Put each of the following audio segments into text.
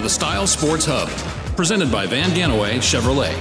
to the Style Sports Hub, presented by Vann Gannaway Chevrolet.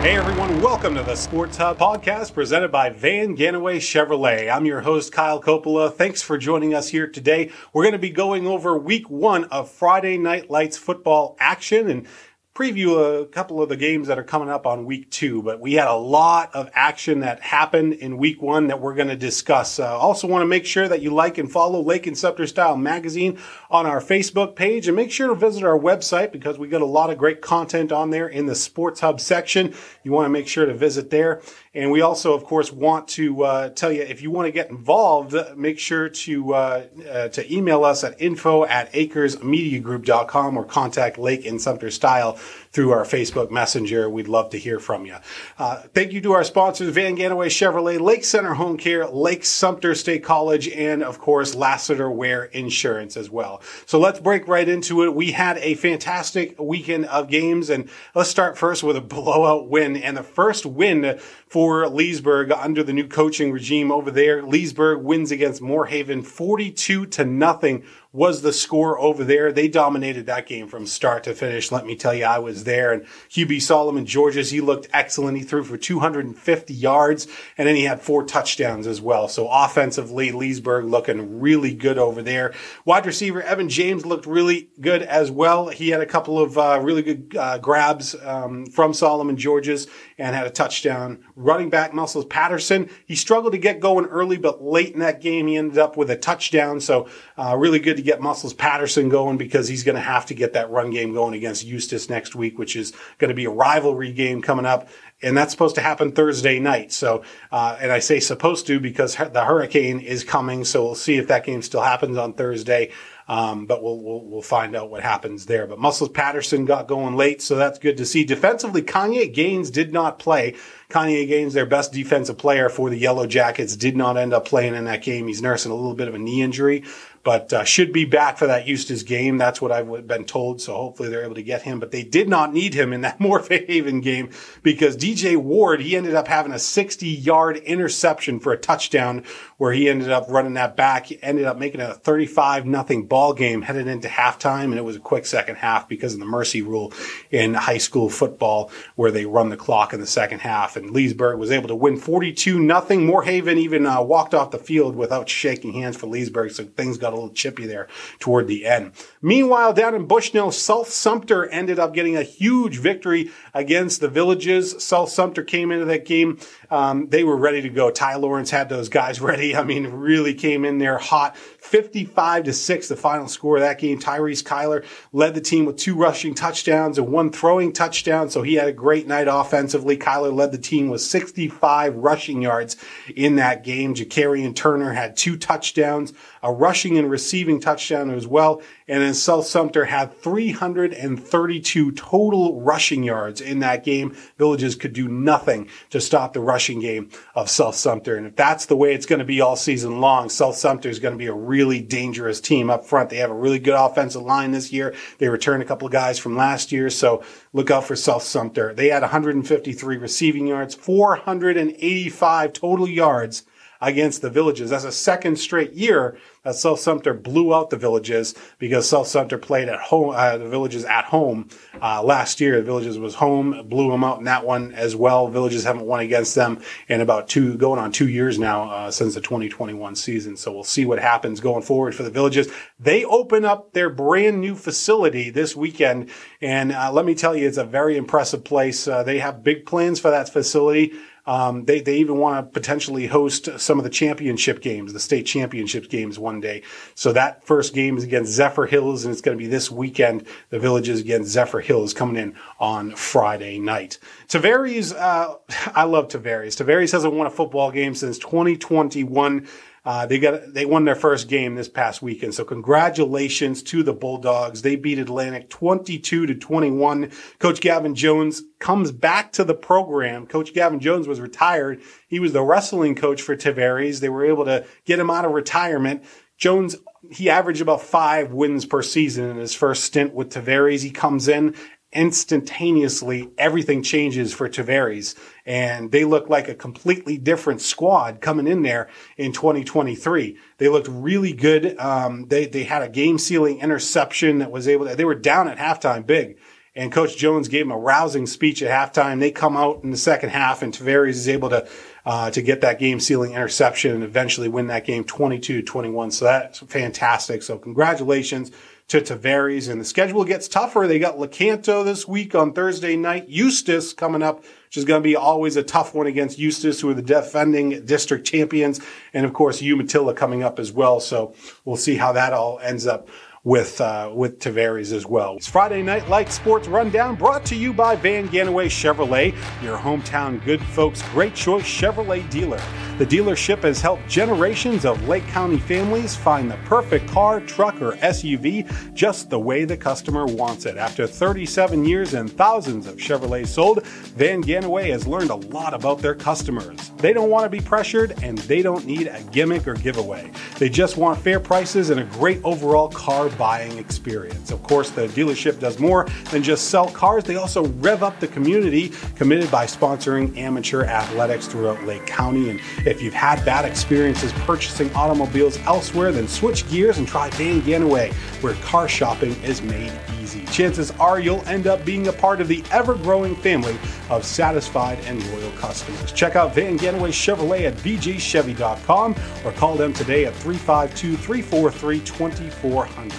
Hey everyone, welcome to the Sports Hub podcast presented by Vann Gannaway Chevrolet. I'm your host, Kyle Coppola. Thanks for joining us here today. We're going to be going over week one of Friday Night Lights football action and preview a couple of the games that are coming up on week two, but we had a lot of action that happened in week one that we're going to discuss. Uh, also want to make sure that you like and follow Lake and Sumter Style magazine on our Facebook page and make sure to visit our website because we got a lot of great content on there in the Sports Hub section. You want to make sure to visit there. And we also, of course, want to uh, tell you if you want to get involved, make sure to uh, uh, to email us at info at acresmediagroup.com or contact Lake and Sumter Style through our Facebook Messenger. We'd love to hear from you. Uh, thank you to our sponsors, Vann Gannaway Chevrolet, Lake Centre Homecare, Lake Sumter State College, and of course, LassiterWare Insurance as well. So let's break right into it. We had a fantastic weekend of games and let's start first with a blowout win and the first win for Leesburg under the new coaching regime over there. Leesburg wins against Moore Haven 42 to nothing was the score over there. They dominated that game from start to finish. Let me tell you, I was there. And QB Solomon Georges, he looked excellent. He threw for 250 yards and then he had four touchdowns as well. So offensively, Leesburg looking really good over there. Wide receiver Evan James looked really good as well. He had a couple of uh, really good uh, grabs um, from Solomon Georges and had a touchdown. Running back Muscles Patterson, he struggled to get going early, but late in that game, he ended up with a touchdown. So uh, really good get Muscles Patterson going because he's going to have to get that run game going against Eustis next week, which is going to be a rivalry game coming up. And that's supposed to happen Thursday night. So, uh, and I say supposed to because the hurricane is coming. So we'll see if that game still happens on Thursday. Um, but we'll, we'll, we'll find out what happens there. But Muscles Patterson got going late, so that's good to see. Defensively, Kanye Gaines did not play. Kanye Gaines, their best defensive player for the Yellow Jackets, did not end up playing in that game. He's nursing a little bit of a knee injury, but uh, should be back for that Eustis game. That's what I've been told. So hopefully they're able to get him. But they did not need him in that Moore Haven game because DJ Ward he ended up having a 60 yard interception for a touchdown where he ended up running that back. He ended up making a 35 nothing ball game headed into halftime, and it was a quick second half because of the mercy rule in high school football where they run the clock in the second half. And Leesburg was able to win 42 nothing. Moore Haven even uh, walked off the field without shaking hands for Leesburg, so things got a little chippy there toward the end. Meanwhile, down in Bushnell, South Sumter ended up getting a huge victory against the Villages. South Sumter came into that game. Um, they were ready to go. Ty Lawrence had those guys ready. I mean, really came in there hot. 55 to 6, the final score of that game. Tyrese Kyler led the team with two rushing touchdowns and one throwing touchdown. So he had a great night offensively. Kyler led the team with 65 rushing yards in that game. Jacarian Turner had two touchdowns, a rushing receiving touchdown as well. And then South Sumter had 332 total rushing yards in that game. Villages could do nothing to stop the rushing game of South Sumter. And if that's the way it's going to be all season long, South Sumter is going to be a really dangerous team up front. They have a really good offensive line this year. They returned a couple of guys from last year. So look out for South Sumter. They had 153 receiving yards, 485 total yards against the villages. That's a second straight year that South Sumter blew out the villages because South Sumter played at home, uh, the villages at home, uh, last year. The villages was home, blew them out in that one as well. Villages haven't won against them in about two, going on two years now, uh, since the 2021 season. So we'll see what happens going forward for the villages. They open up their brand new facility this weekend. And, uh, let me tell you, it's a very impressive place. Uh, they have big plans for that facility. Um, they, they even want to potentially host some of the championship games, the state championship games one day. So that first game is against Zephyrhills and it's going to be this weekend. The villages against Zephyrhills coming in on Friday night. Tavares, uh, I love Tavares. Tavares hasn't won a football game since 2021. Uh, they got they won their first game this past weekend. So congratulations to the Bulldogs. They beat Atlantic 22 to 21. Coach Gavin Jones comes back to the program. Coach Gavin Jones was retired. He was the wrestling coach for Tavares. They were able to get him out of retirement. Jones, he averaged about five wins per season in his first stint with Tavares. He comes in instantaneously everything changes for Tavares and they look like a completely different squad coming in there in 2023. They looked really good. Um, they, they had a game sealing interception that was able to, they were down at halftime big and Coach Jones gave them a rousing speech at halftime. They come out in the second half, and Tavares is able to uh, to get that game sealing interception and eventually win that game 22-21. So that's fantastic. So congratulations to Tavares. And the schedule gets tougher. They got Lecanto this week on Thursday night. Eustis coming up, which is going to be always a tough one against Eustis, who are the defending district champions. And of course, Umatilla coming up as well. So we'll see how that all ends up with uh, with Tavares as well. It's Friday Night Light Sports Rundown brought to you by Vann Gannaway Chevrolet, your hometown good folks, great choice Chevrolet dealer. The dealership has helped generations of Lake County families find the perfect car, truck, or SUV just the way the customer wants it. After 37 years and thousands of Chevrolets sold, Vann Gannaway has learned a lot about their customers. They don't want to be pressured and they don't need a gimmick or giveaway. They just want fair prices and a great overall car buying experience. Of course, the dealership does more than just sell cars, they also rev up the community committed by sponsoring amateur athletics throughout Lake County. And if you've had bad experiences purchasing automobiles elsewhere, then switch gears and try Vann Gannaway, where car shopping is made easy. Chances are you'll end up being a part of the ever growing family of satisfied and loyal customers. Check out Vann Gannaway Chevrolet at vgchevy.com or call them today at 352 343 2400.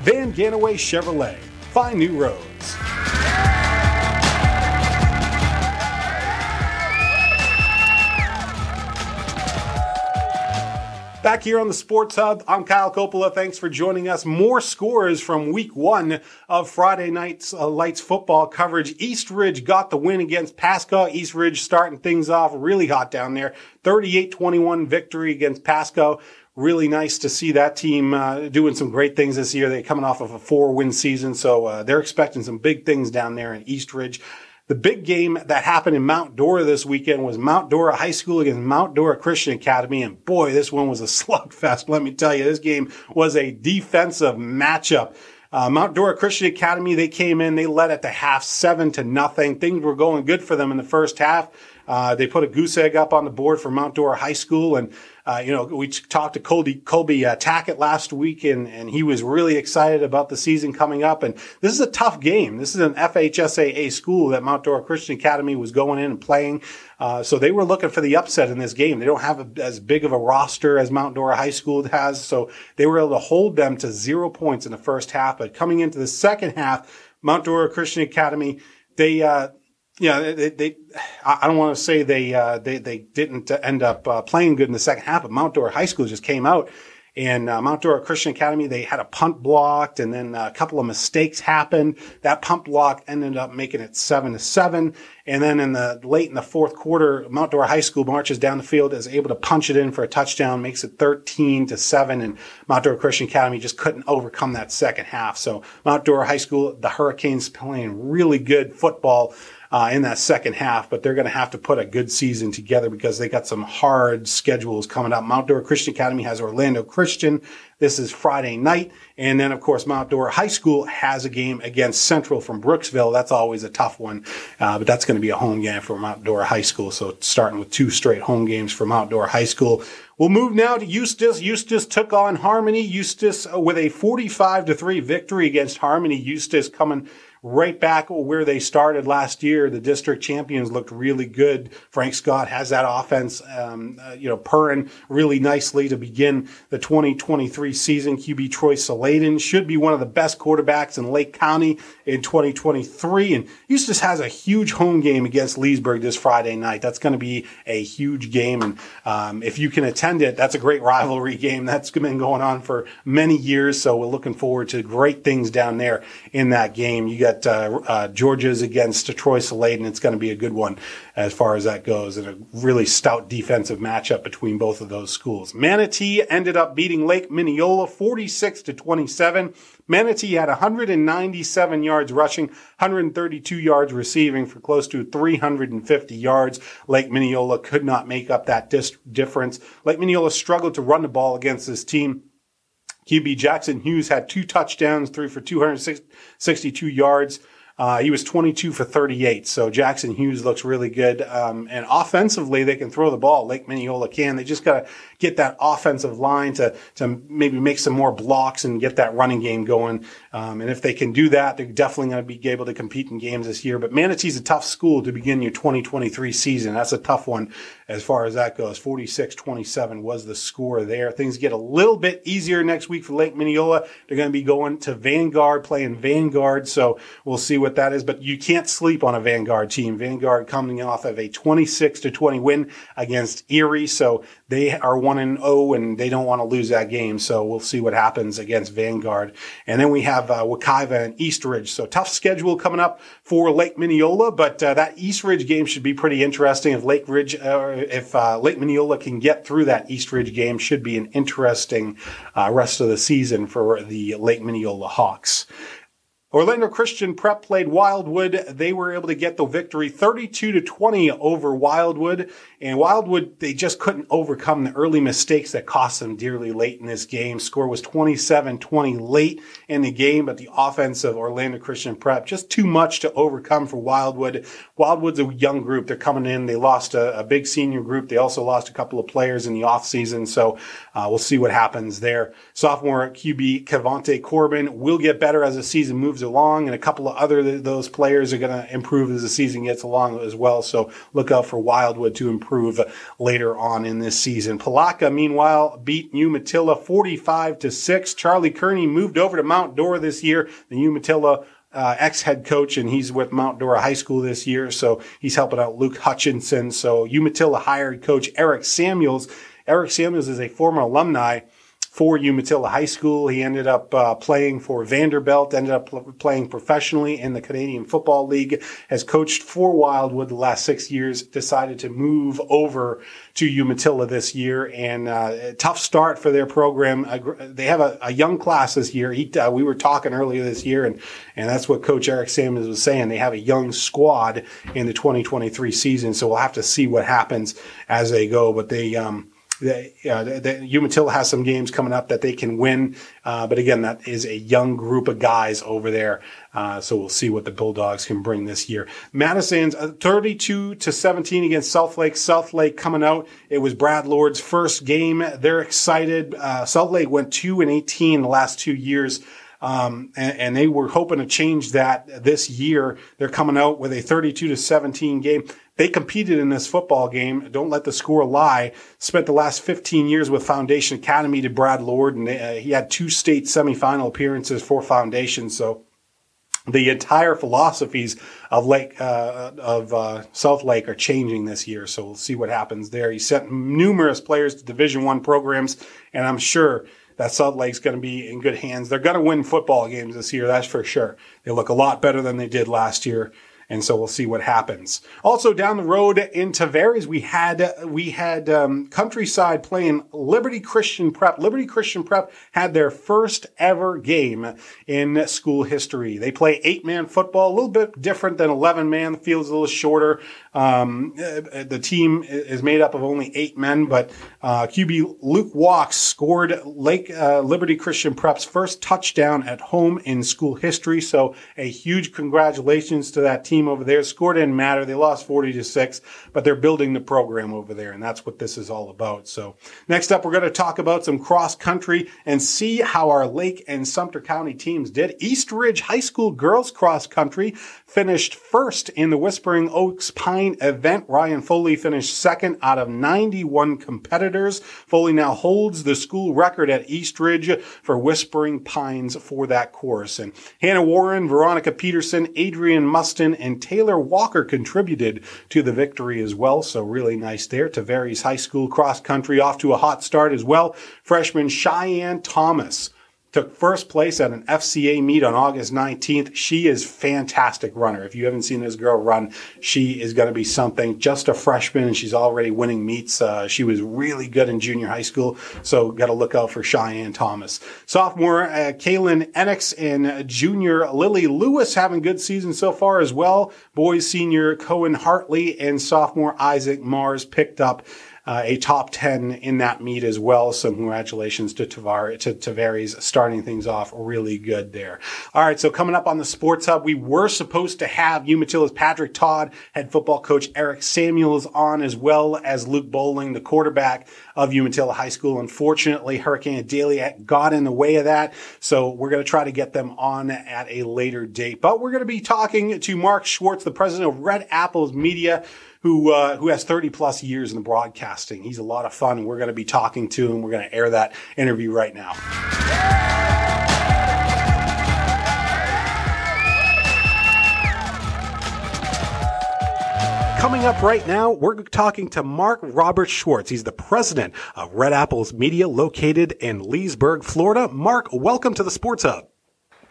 Vann Gannaway Chevrolet. Find new roads. Back here on the Sports Hub, I'm Kyle Coppola. Thanks for joining us. More scores from week one of Friday night's uh, Lights football coverage. East Ridge got the win against Pasco. East Ridge starting things off really hot down there. 38-21 victory against Pasco. Really nice to see that team uh, doing some great things this year. They're coming off of a four-win season, so uh, they're expecting some big things down there in East Ridge. The big game that happened in Mount Dora this weekend was Mount Dora High School against Mount Dora Christian Academy. And boy, this one was a slugfest. Let me tell you, this game was a defensive matchup. Uh, Mount Dora Christian Academy, they came in, they led at the half seven to nothing. Things were going good for them in the first half. Uh, they put a goose egg up on the board for Mount Dora High School and uh, you know, we talked to Colby, Colby uh, Tackett last week and, and he was really excited about the season coming up. And this is a tough game. This is an FHSAA school that Mount Dora Christian Academy was going in and playing. Uh, so they were looking for the upset in this game. They don't have a, as big of a roster as Mount Dora High School has. So they were able to hold them to zero points in the first half. But coming into the second half, Mount Dora Christian Academy, they, uh, yeah, they, they, I don't want to say they, uh, they, they didn't end up uh, playing good in the second half, but Mount Dora High School just came out and uh, Mount Dora Christian Academy, they had a punt blocked and then a couple of mistakes happened. That punt block ended up making it seven to seven. And then in the late in the fourth quarter, Mount Dora High School marches down the field, is able to punch it in for a touchdown, makes it 13 to seven. And Mount Dora Christian Academy just couldn't overcome that second half. So Mount Dora High School, the Hurricanes playing really good football uh, in that second half, but they're going to have to put a good season together because they got some hard schedules coming up. Mount Dora Christian Academy has Orlando Christian. This is Friday night. And then, of course, Mount Dora High School has a game against Central from Brooksville. That's always a tough one, uh, but that's going to be a home game for Mount Dora High School. So starting with two straight home games for Mount Dora High School. We'll move now to Eustis. Eustis took on Harmony. Eustis uh, with a 45 to 3 victory against Harmony. Eustis coming right back where they started last year. The district champions looked really good. Frank Scott has that offense, um, uh, you know, purring really nicely to begin the 2023 season. QB Troy Saladen should be one of the best quarterbacks in Lake County in 2023. And Eustis has a huge home game against Leesburg this Friday night. That's going to be a huge game. And um, if you can attend it, that's a great rivalry game. That's been going on for many years. So we're looking forward to great things down there in that game. You got got uh, uh, Georgia's against Troy Salade, and it's going to be a good one as far as that goes, and a really stout defensive matchup between both of those schools. Manatee ended up beating Lake Minneola 46 to 27. Manatee had 197 yards rushing, 132 yards receiving for close to 350 yards. Lake Minneola could not make up that dis- difference. Lake Minneola struggled to run the ball against this team. QB Jackson Hughes had two touchdowns, three for 262 yards. Uh, he was 22 for 38. So Jackson Hughes looks really good. Um, and offensively, they can throw the ball. Lake Minneola can. They just got to get that offensive line to, to maybe make some more blocks and get that running game going. Um, and if they can do that, they're definitely going to be able to compete in games this year. But Manatee's a tough school to begin your 2023 season. That's a tough one as far as that goes. 46-27 was the score there. Things get a little bit easier next week for Lake Minneola. They're going to be going to Vanguard, playing Vanguard. So we'll see what that is. But you can't sleep on a Vanguard team. Vanguard coming off of a 26 to 20 win against Erie. So they are and zero, and they don't want to lose that game. So we'll see what happens against Vanguard. And then we have uh, Wekiva and East Ridge. So tough schedule coming up for Lake Minneola, but uh, that East Ridge game should be pretty interesting. If Lake Ridge, uh, if uh, Lake Minneola can get through that East Ridge game, should be an interesting uh, rest of the season for the Lake Minneola Hawks. Orlando Christian Prep played Wildwood. They were able to get the victory 32 to 20 over Wildwood. And Wildwood, they just couldn't overcome the early mistakes that cost them dearly late in this game. Score was 27-20 late in the game, but the offense of Orlando Christian Prep just too much to overcome for Wildwood. Wildwood's a young group. They're coming in. They lost a, a big senior group. They also lost a couple of players in the offseason. So uh, we'll see what happens there. Sophomore QB Cavante Corbin will get better as the season moves along, and a couple of other those players are going to improve as the season gets along as well. So look out for Wildwood to improve later on in this season. Palatka, meanwhile, beat Umatilla 45 to 6. Charlie Kearney moved over to Mount Dora this year. The Umatilla uh, ex head coach, and he's with Mount Dora High School this year. So he's helping out Luke Hutchinson. So Umatilla hired coach Eric Samuels. Eric Samuels is a former alumni for Umatilla High School. He ended up uh, playing for Vanderbilt, ended up pl- playing professionally in the Canadian Football League, has coached for Wildwood the last six years, decided to move over to Umatilla this year, and uh, tough start for their program. they have a, a, young class this year. He, uh, we were talking earlier this year, and, and that's what Coach Eric Samuels was saying. They have a young squad in the 2023 season, so we'll have to see what happens as they go, but they, um, the, uh, the, Umatilla has some games coming up that they can win. Uh, but again, that is a young group of guys over there. Uh, so we'll see what the Bulldogs can bring this year. Madison's uh, 32 to 17 against South Lake. South Lake coming out. It was Brad Lord's first game. They're excited. Uh, South Lake went 2 and 18 the last two years. Um, and, and, they were hoping to change that this year. They're coming out with a 32 to 17 game. They competed in this football game. Don't let the score lie. Spent the last 15 years with Foundation Academy to Brad Lord, and they, uh, he had two state semifinal appearances for Foundation. So the entire philosophies of Lake uh, of uh, South Lake are changing this year. So we'll see what happens there. He sent numerous players to Division One programs, and I'm sure that South Lake's going to be in good hands. They're going to win football games this year, that's for sure. They look a lot better than they did last year. And so we'll see what happens. Also down the road in Tavares, we had, we had, um, Countryside playing Liberty Christian Prep. Liberty Christian Prep had their first ever game in school history. They play eight man football, a little bit different than 11 man. The field's a little shorter. Um, the team is made up of only eight men, but, uh, QB Luke Walks scored Lake, uh, Liberty Christian Prep's first touchdown at home in school history. So a huge congratulations to that team team over there. Score didn't matter. They lost 40 to 6, but they're building the program over there, and that's what this is all about. So next up, we're going to talk about some cross country and see how our Lake and Sumter County teams did. East Ridge High School girls cross country finished first in the Whispering Oaks Pine event. Ryan Foley finished second out of 91 competitors. Foley now holds the school record at East Ridge for Whispering Pines for that course. And Hannah Warren, Veronica Peterson, Adrian Mustin, and and Taylor Walker contributed to the victory as well. So really nice there. Tavares High School cross country off to a hot start as well. Freshman Cheyenne Thomas took first place at an FCA meet on August 19th. She is fantastic runner. If you haven't seen this girl run, she is going to be something. Just a freshman and she's already winning meets. Uh, she was really good in junior high school. So got to look out for Cheyenne Thomas. Sophomore, uh, Kaylin Enix and junior Lily Lewis having good season so far as well. Boys senior Cohen Hartley and sophomore Isaac Mars picked up uh, a top 10 in that meet as well. So congratulations to Tavar, to Tavares starting things off really good there. All right. So coming up on the Sports Hub, we were supposed to have Umatilla's Patrick Todd, head football coach Eric Samuels on as well as Luke Bowling, the quarterback of Umatilla High School. Unfortunately, Hurricane Idalia got in the way of that. So we're going to try to get them on at a later date, but we're going to be talking to Marc Schwartz, the president of Red Apples Media who uh, who has 30 plus years in broadcasting. He's a lot of fun. We're going to be talking to him. We're going to air that interview right now. Coming up right now, we're talking to Marc Robert Schwartz. He's the president of Red Apples Media located in Leesburg, Florida. Marc, welcome to the Sports Hub.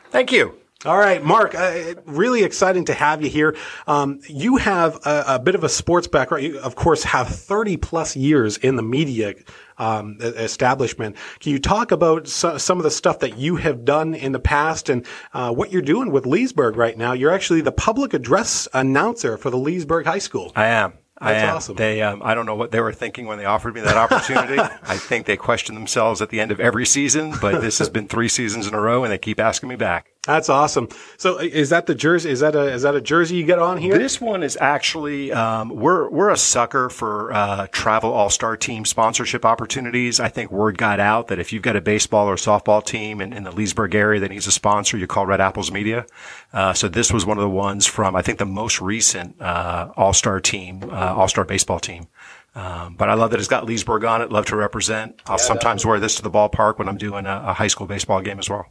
Thank you. All right, Marc, uh, really exciting to have you here. Um, you have a, a, bit of a sports background. You, of course, have 30 plus years in the media um, establishment. Can you talk about so, some of the stuff that you have done in the past and uh, what you're doing with Leesburg right now? You're actually the public address announcer for the Leesburg High School. I am. That's I am. awesome. They, um, I don't know what they were thinking when they offered me that opportunity. I think they question themselves at the end of every season, but this has been three seasons in a row, and they keep asking me back. That's awesome. So, is that the jersey? Is that a is that a jersey you get on here? This one is actually um, we're we're a sucker for uh, travel all star team sponsorship opportunities. I think word got out that if you've got a baseball or softball team in, in the Leesburg area that needs a sponsor, you call Red Apples Media. Uh, so this was one of the ones from I think the most recent uh, all star team, uh, all star baseball team. Um, but I love that it's got Leesburg on it. Love to represent. I'll yeah, sometimes wear this to the ballpark when I'm doing a, a, high school baseball game as well.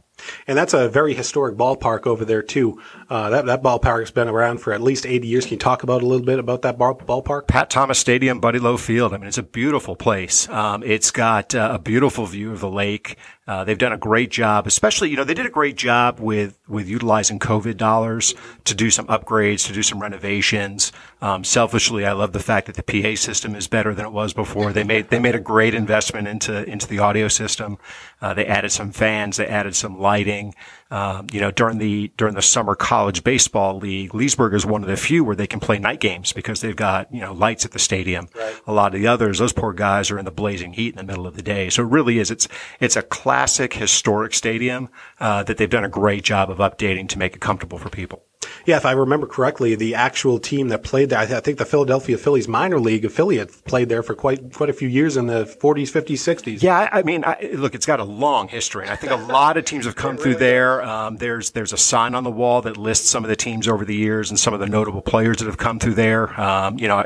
And that's a very historic ballpark over there too. Uh, that that ballpark's been around for at least 80 years. Can you talk about a little bit about that ball, ballpark? Pat Thomas Stadium, Buddy Lowe Field. I mean, it's a beautiful place. Um, it's got uh, a beautiful view of the lake. Uh, they've done a great job, especially, you know, they did a great job with, with utilizing COVID dollars to do some upgrades, to do some renovations. Um, selfishly, I love the fact that the PA system is better than it was before. They made, they made a great investment into, into the audio system. Uh, they added some fans, they added some lighting. Um, you know, during the during the summer college baseball league, Leesburg is one of the few where they can play night games because they've got you know lights at the stadium. Right. A lot of the others, those poor guys are in the blazing heat in the middle of the day. So it really is. It's it's a classic historic stadium uh, that they've done a great job of updating to make it comfortable for people. Yeah, if I remember correctly, the actual team that played there, I think the Philadelphia Phillies minor league affiliate played there for quite quite a few years in the 40s, 50s, 60s. Yeah, I mean, I, look, it's got a long history. I think a lot of teams have come through there. Um, there's there's a sign on the wall that lists some of the teams over the years and some of the notable players that have come through there. Um, you know,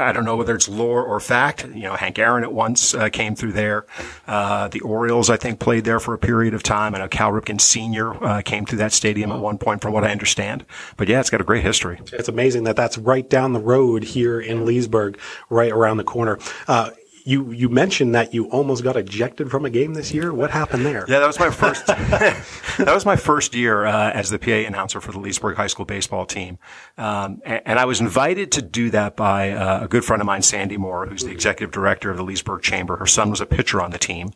I don't know whether it's lore or fact. You know, Hank Aaron at once uh, came through there. Uh, the Orioles, I think, played there for a period of time. I know Cal Ripken Sr. Uh, came through that stadium at one point, from what I understand. But yeah, it's got a great history. It's amazing that that's right down the road here in Leesburg, right around the corner. Uh, you you mentioned that you almost got ejected from a game this year. What happened there? Yeah, that was my first. that was my first year uh, as the PA announcer for the Leesburg High School baseball team, um, and, and, I was invited to do that by uh, a good friend of mine, Sandy Moore, who's the executive director of the Leesburg Chamber. Her son was a pitcher on the team,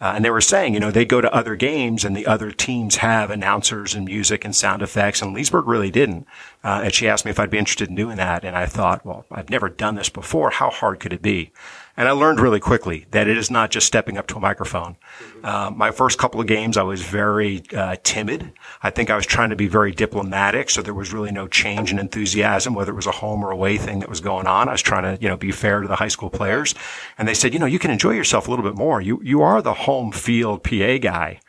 uh, and they were saying, you know, they go to other games and the other teams have announcers and music and sound effects, and Leesburg really didn't. Uh, and she asked me if I'd be interested in doing that, and I thought, well, I've never done this before. How hard could it be? And I learned really quickly that it is not just stepping up to a microphone. Uh, my first couple of games, I was very uh, timid. I think I was trying to be very diplomatic, so there was really no change in enthusiasm, whether it was a home or away thing that was going on. I was trying to, you know, be fair to the high school players. And they said, you know, you can enjoy yourself a little bit more. You you are the home field PA guy.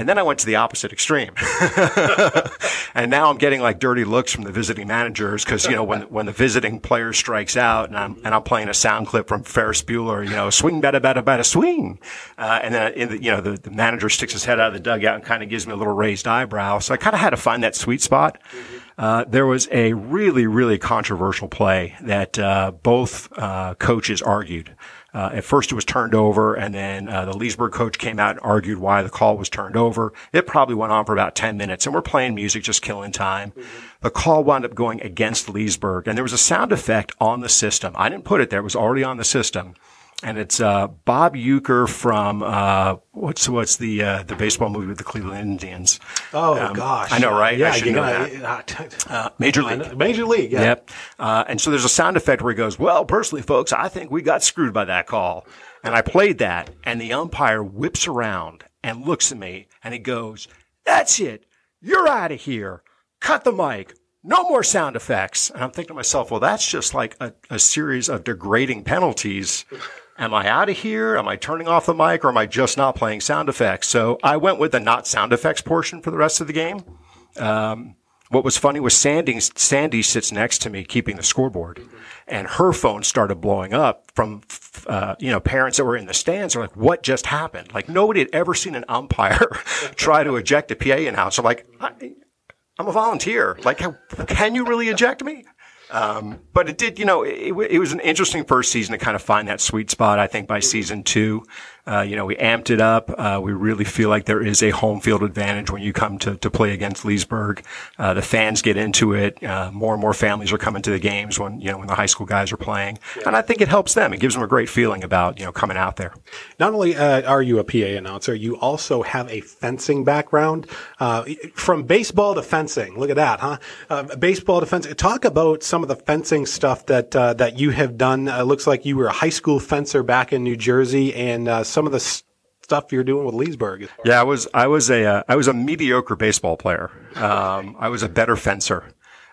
And then I went to the opposite extreme. and now I'm getting like dirty looks from the visiting managers because, you know, when, when the visiting player strikes out and I'm, and I'm playing a sound clip from Ferris Bueller, you know, swing, better, better, better, swing. Uh, and then, the, you know, the, the, manager sticks his head out of the dugout and kind of gives me a little raised eyebrow. So I kind of had to find that sweet spot. Uh, there was a really, really controversial play that uh, both uh, coaches argued. Uh, at first it was turned over and then uh, the Leesburg coach came out and argued why the call was turned over. It probably went on for about 10 minutes and we're playing music, just killing time. Mm-hmm. The call wound up going against Leesburg and there was a sound effect on the system. I didn't put it there. It was already on the system. And it's uh, Bob Uecker from uh, what's what's the uh, the baseball movie with the Cleveland Indians. Oh um, gosh, I know, right? Yeah, you know. Uh, Major League. Major League. Yeah. Yep. Uh, and so there's a sound effect where he goes, "Well, personally, folks, I think we got screwed by that call." And I played that, and the umpire whips around and looks at me, and he goes, "That's it. You're out of here. Cut the mic." no more sound effects. And I'm thinking to myself, well, that's just like a, a series of degrading penalties am I out of here? Am I turning off the mic or am I just not playing sound effects? So I went with the not sound effects portion for the rest of the game. Um, what was funny was Sandy, Sandy sits next to me keeping the scoreboard and her phone started blowing up from, uh, you know, parents that were in the stands are like, what just happened? Like nobody had ever seen an umpire try to eject a PA announcer. Like, I, I'm a volunteer. Like, can you really eject me? Um, but it did, you know, it, it, was an interesting first season to kind of find that sweet spot. I think by season two, uh, you know, we amped it up. Uh, we really feel like there is a home field advantage when you come to, to play against Leesburg. Uh, the fans get into it. Uh, more and more families are coming to the games when, you know, when the high school guys are playing. And I think it helps them. It gives them a great feeling about, you know, coming out there. Not only uh, are you a PA announcer, you also have a fencing background. Uh, from baseball to fencing. Look at that, huh? baseball to fencing. Talk about some of the fencing stuff that, that you have done. it looks like you were a high school fencer back in New Jersey and some of the stuff you're doing with Leesburg. Yeah, I was I was a uh, I was a mediocre baseball player. Um, I was a better fencer.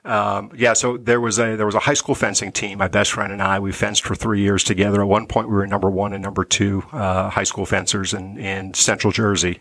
Um, yeah, so there was a there was a high school fencing team. My best friend and I we fenced for three years together. At one point, we were number one and number two uh, high school fencers in in Central Jersey.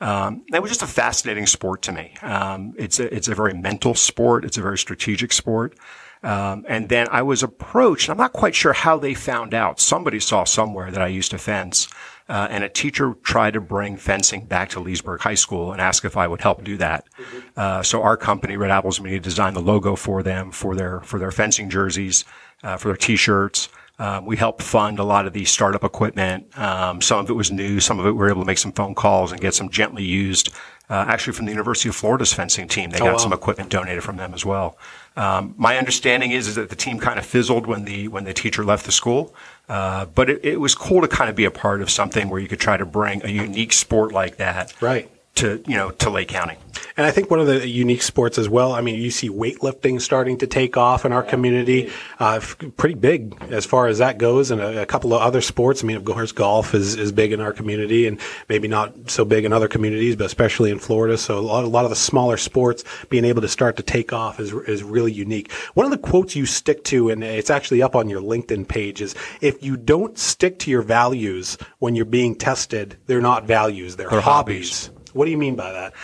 Um, that was just a fascinating sport to me. Um, it's a, it's a very mental sport. It's a very strategic sport. Um, and then I was approached. I'm not quite sure how they found out. Somebody saw somewhere that I used to fence. Uh, and a teacher tried to bring fencing back to Leesburg High School and ask if I would help do that. Mm-hmm. Uh, so our company, Red Apples Media, designed the logo for them for their for their fencing jerseys, uh, for their T-shirts. Um, we helped fund a lot of the startup equipment. Um, some of it was new. Some of it we were able to make some phone calls and get some gently used. Uh, actually, from the University of Florida's fencing team, they oh, got wow. some equipment donated from them as well. Um, my understanding is, is that the team kind of fizzled when the when the teacher left the school, uh, but it, it, was cool to kind of be a part of something where you could try to bring a unique sport like that, right. To you know to Lake County. And I think one of the unique sports as well. I mean, you see weightlifting starting to take off in our community, uh, pretty big as far as that goes, and a, a, couple of other sports. I mean, of course, golf is, is big in our community, and maybe not so big in other communities, but especially in Florida. So a lot, a lot of the smaller sports being able to start to take off is is really unique. One of the quotes you stick to, and it's actually up on your LinkedIn page, is if you don't stick to your values when you're being tested, they're not values; they're, they're hobbies. hobbies. What do you mean by that?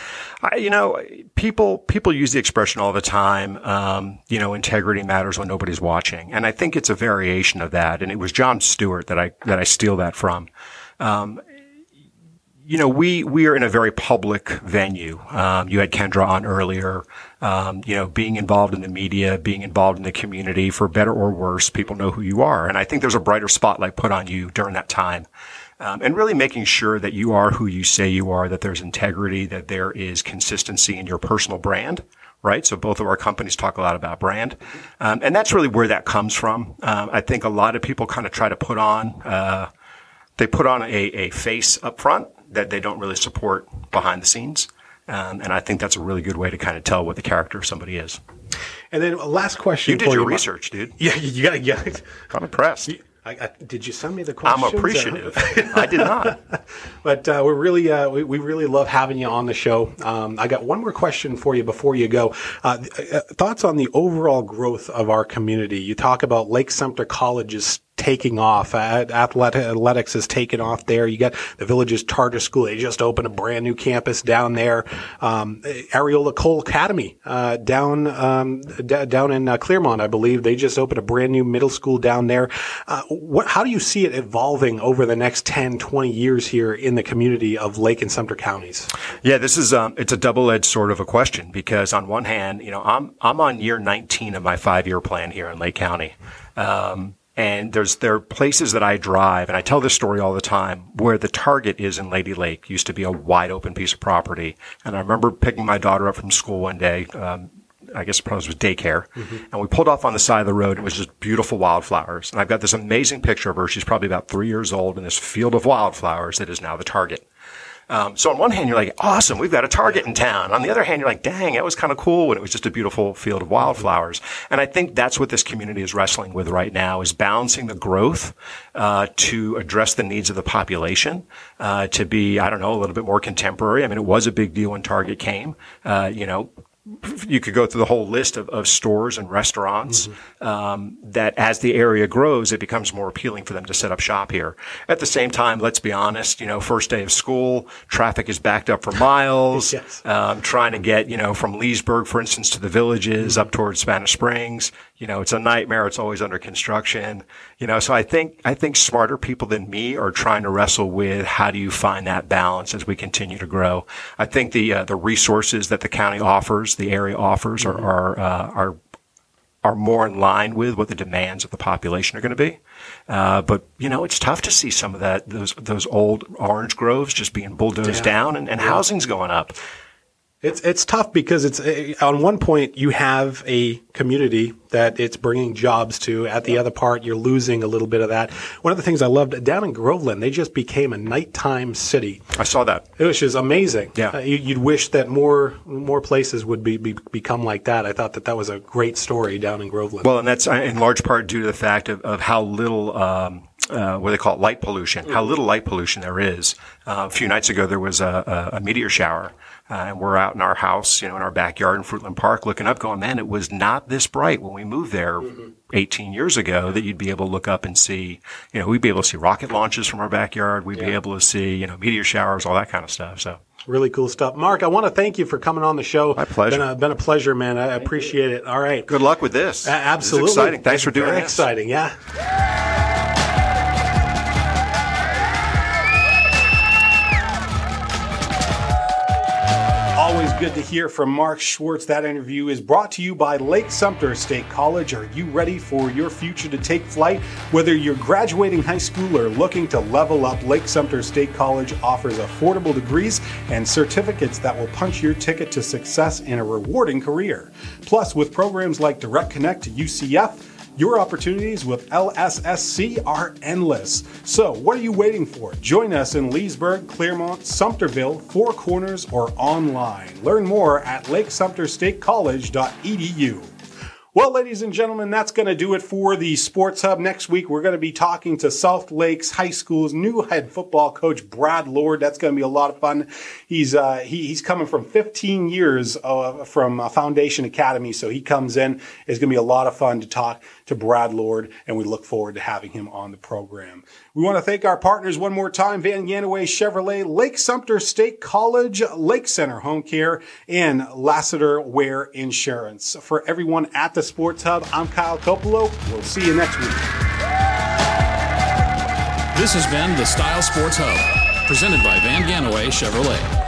I, you know, people people use the expression all the time. Um, you know, integrity matters when nobody's watching, and I think it's a variation of that. And it was Jon Stewart that I that I steal that from. Um, you know, we we are in a very public venue. Um, you had Kendra on earlier. Um, you know, being involved in the media, being involved in the community, for better or worse, people know who you are, and I think there's a brighter spotlight put on you during that time um, and really making sure that you are who you say you are, that there's integrity, that there is consistency in your personal brand. Right. So both of our companies talk a lot about brand. Um, and that's really where that comes from. Um, I think a lot of people kind of try to put on, uh, they put on a, a face up front that they don't really support behind the scenes. Um, and I think that's a really good way to kind of tell what the character of somebody is. And then last question. You did your you. research, dude. Yeah, you got to get. Yeah. I'm impressed. I, I, did you send me the questions? I'm appreciative. I did not. but uh, we're really, uh, we, we, really love having you on the show. Um, I got one more question for you before you go. Uh, uh thoughts on the overall growth of our community? You talk about Lake Sumter College's taking off. Athletics has taken off there. You got the Villages Charter School. They just opened a brand new campus down there. Um, Ariola Cole Academy uh, down um, d- down in uh, Clermont, I believe. They just opened a brand new middle school down there. Uh, what, how do you see it evolving over the next 10, 20 years here in the community of Lake and Sumter counties? Yeah, this is um, it's a double edged sort of a question because on one hand, you know, I'm I'm on year 19 of my five year plan here in Lake County. Um, and there's there are places that I drive, and I tell this story all the time, where the Target is in Lady Lake used to be a wide open piece of property. And I remember picking my daughter up from school one day, um, I guess it was daycare. Mm-hmm. And we pulled off on the side of the road. It was just beautiful wildflowers. And I've got this amazing picture of her. She's probably about three years old in this field of wildflowers that is now the Target. Um, so on one hand, you're like, awesome, we've got a Target in town. On the other hand, you're like, dang, that was kind of cool when it was just a beautiful field of wildflowers. And I think that's what this community is wrestling with right now is balancing the growth uh, to address the needs of the population, uh, to be, I don't know, a little bit more contemporary. I mean, it was a big deal when Target came. Uh, you know, you could go through the whole list of, of stores and restaurants mm-hmm. um, that as the area grows it becomes more appealing for them to set up shop here at the same time let's be honest you know first day of school traffic is backed up for miles yes. um, trying to get you know from leesburg for instance to the villages mm-hmm. up towards spanish springs you know, it's a nightmare. It's always under construction. You know, so I think, I think smarter people than me are trying to wrestle with how do you find that balance as we continue to grow. I think the, uh, the resources that the county offers, the area offers are, mm-hmm. are, uh, are, are more in line with what the demands of the population are going to be. Uh, but you know, it's tough to see some of that those those old orange groves just being bulldozed yeah. down and, and yeah. housing's going up. It's it's tough because it's eh, on one point you have a community that it's bringing jobs to. At the other part, you're losing a little bit of that. One of the things I loved down in Groveland, they just became a nighttime city. I saw that, which is amazing. Yeah, uh, you, would wish that more more places would be, be, become like that. I thought that that was a great story down in Groveland. Well, and that's uh, in large part due to the fact of, of how little. Um, uh, what they call it, light pollution, how little light pollution there is. Uh, a few nights ago, there was a, a, a meteor shower uh, and we're out in our house, you know, in our backyard in Fruitland Park looking up going, man, it was not this bright when we moved there mm-hmm. 18 years ago that you'd be able to look up and see, you know, we'd be able to see rocket launches from our backyard. We'd yeah. be able to see, you know, meteor showers, all that kind of stuff. So. Really cool stuff. Marc, I want to thank you for coming on the show. My pleasure. Been a, been a pleasure, man. I appreciate it. All right. Good luck with this. Uh, absolutely. This exciting. Thanks for doing Very this. exciting. Yeah. Good to hear from Marc Schwartz. That interview is brought to you by Lake Sumter State College. Are you ready for your future to take flight? Whether you're graduating high school or looking to level up, Lake Sumter State College offers affordable degrees and certificates that will punch your ticket to success in a rewarding career. Plus, with programs like Direct Connect to UCF, your opportunities with LSSC are endless. So, what are you waiting for? Join us in Leesburg, Clermont, Sumterville, Four Corners, or online. Learn more at lakesumterstatecollege.edu. Well, ladies and gentlemen, that's going to do it for the Sports Hub. Next week, we're going to be talking to South Lakes High School's new head football coach, Brad Lord. That's going to be a lot of fun. He's uh, he, he's coming from 15 years uh, from Foundation Academy, so he comes in. It's going to be a lot of fun to talk to Brad Lord, and we look forward to having him on the program. We want to thank our partners one more time, Vann Gannaway Chevrolet, Lake Sumter State College, Lake Centre Homecare, and LassiterWare Insurance. For everyone at the Sports Hub, I'm Kyle Coppola. We'll see you next week. This has been the Style Sports Hub, presented by Vann Gannaway Chevrolet.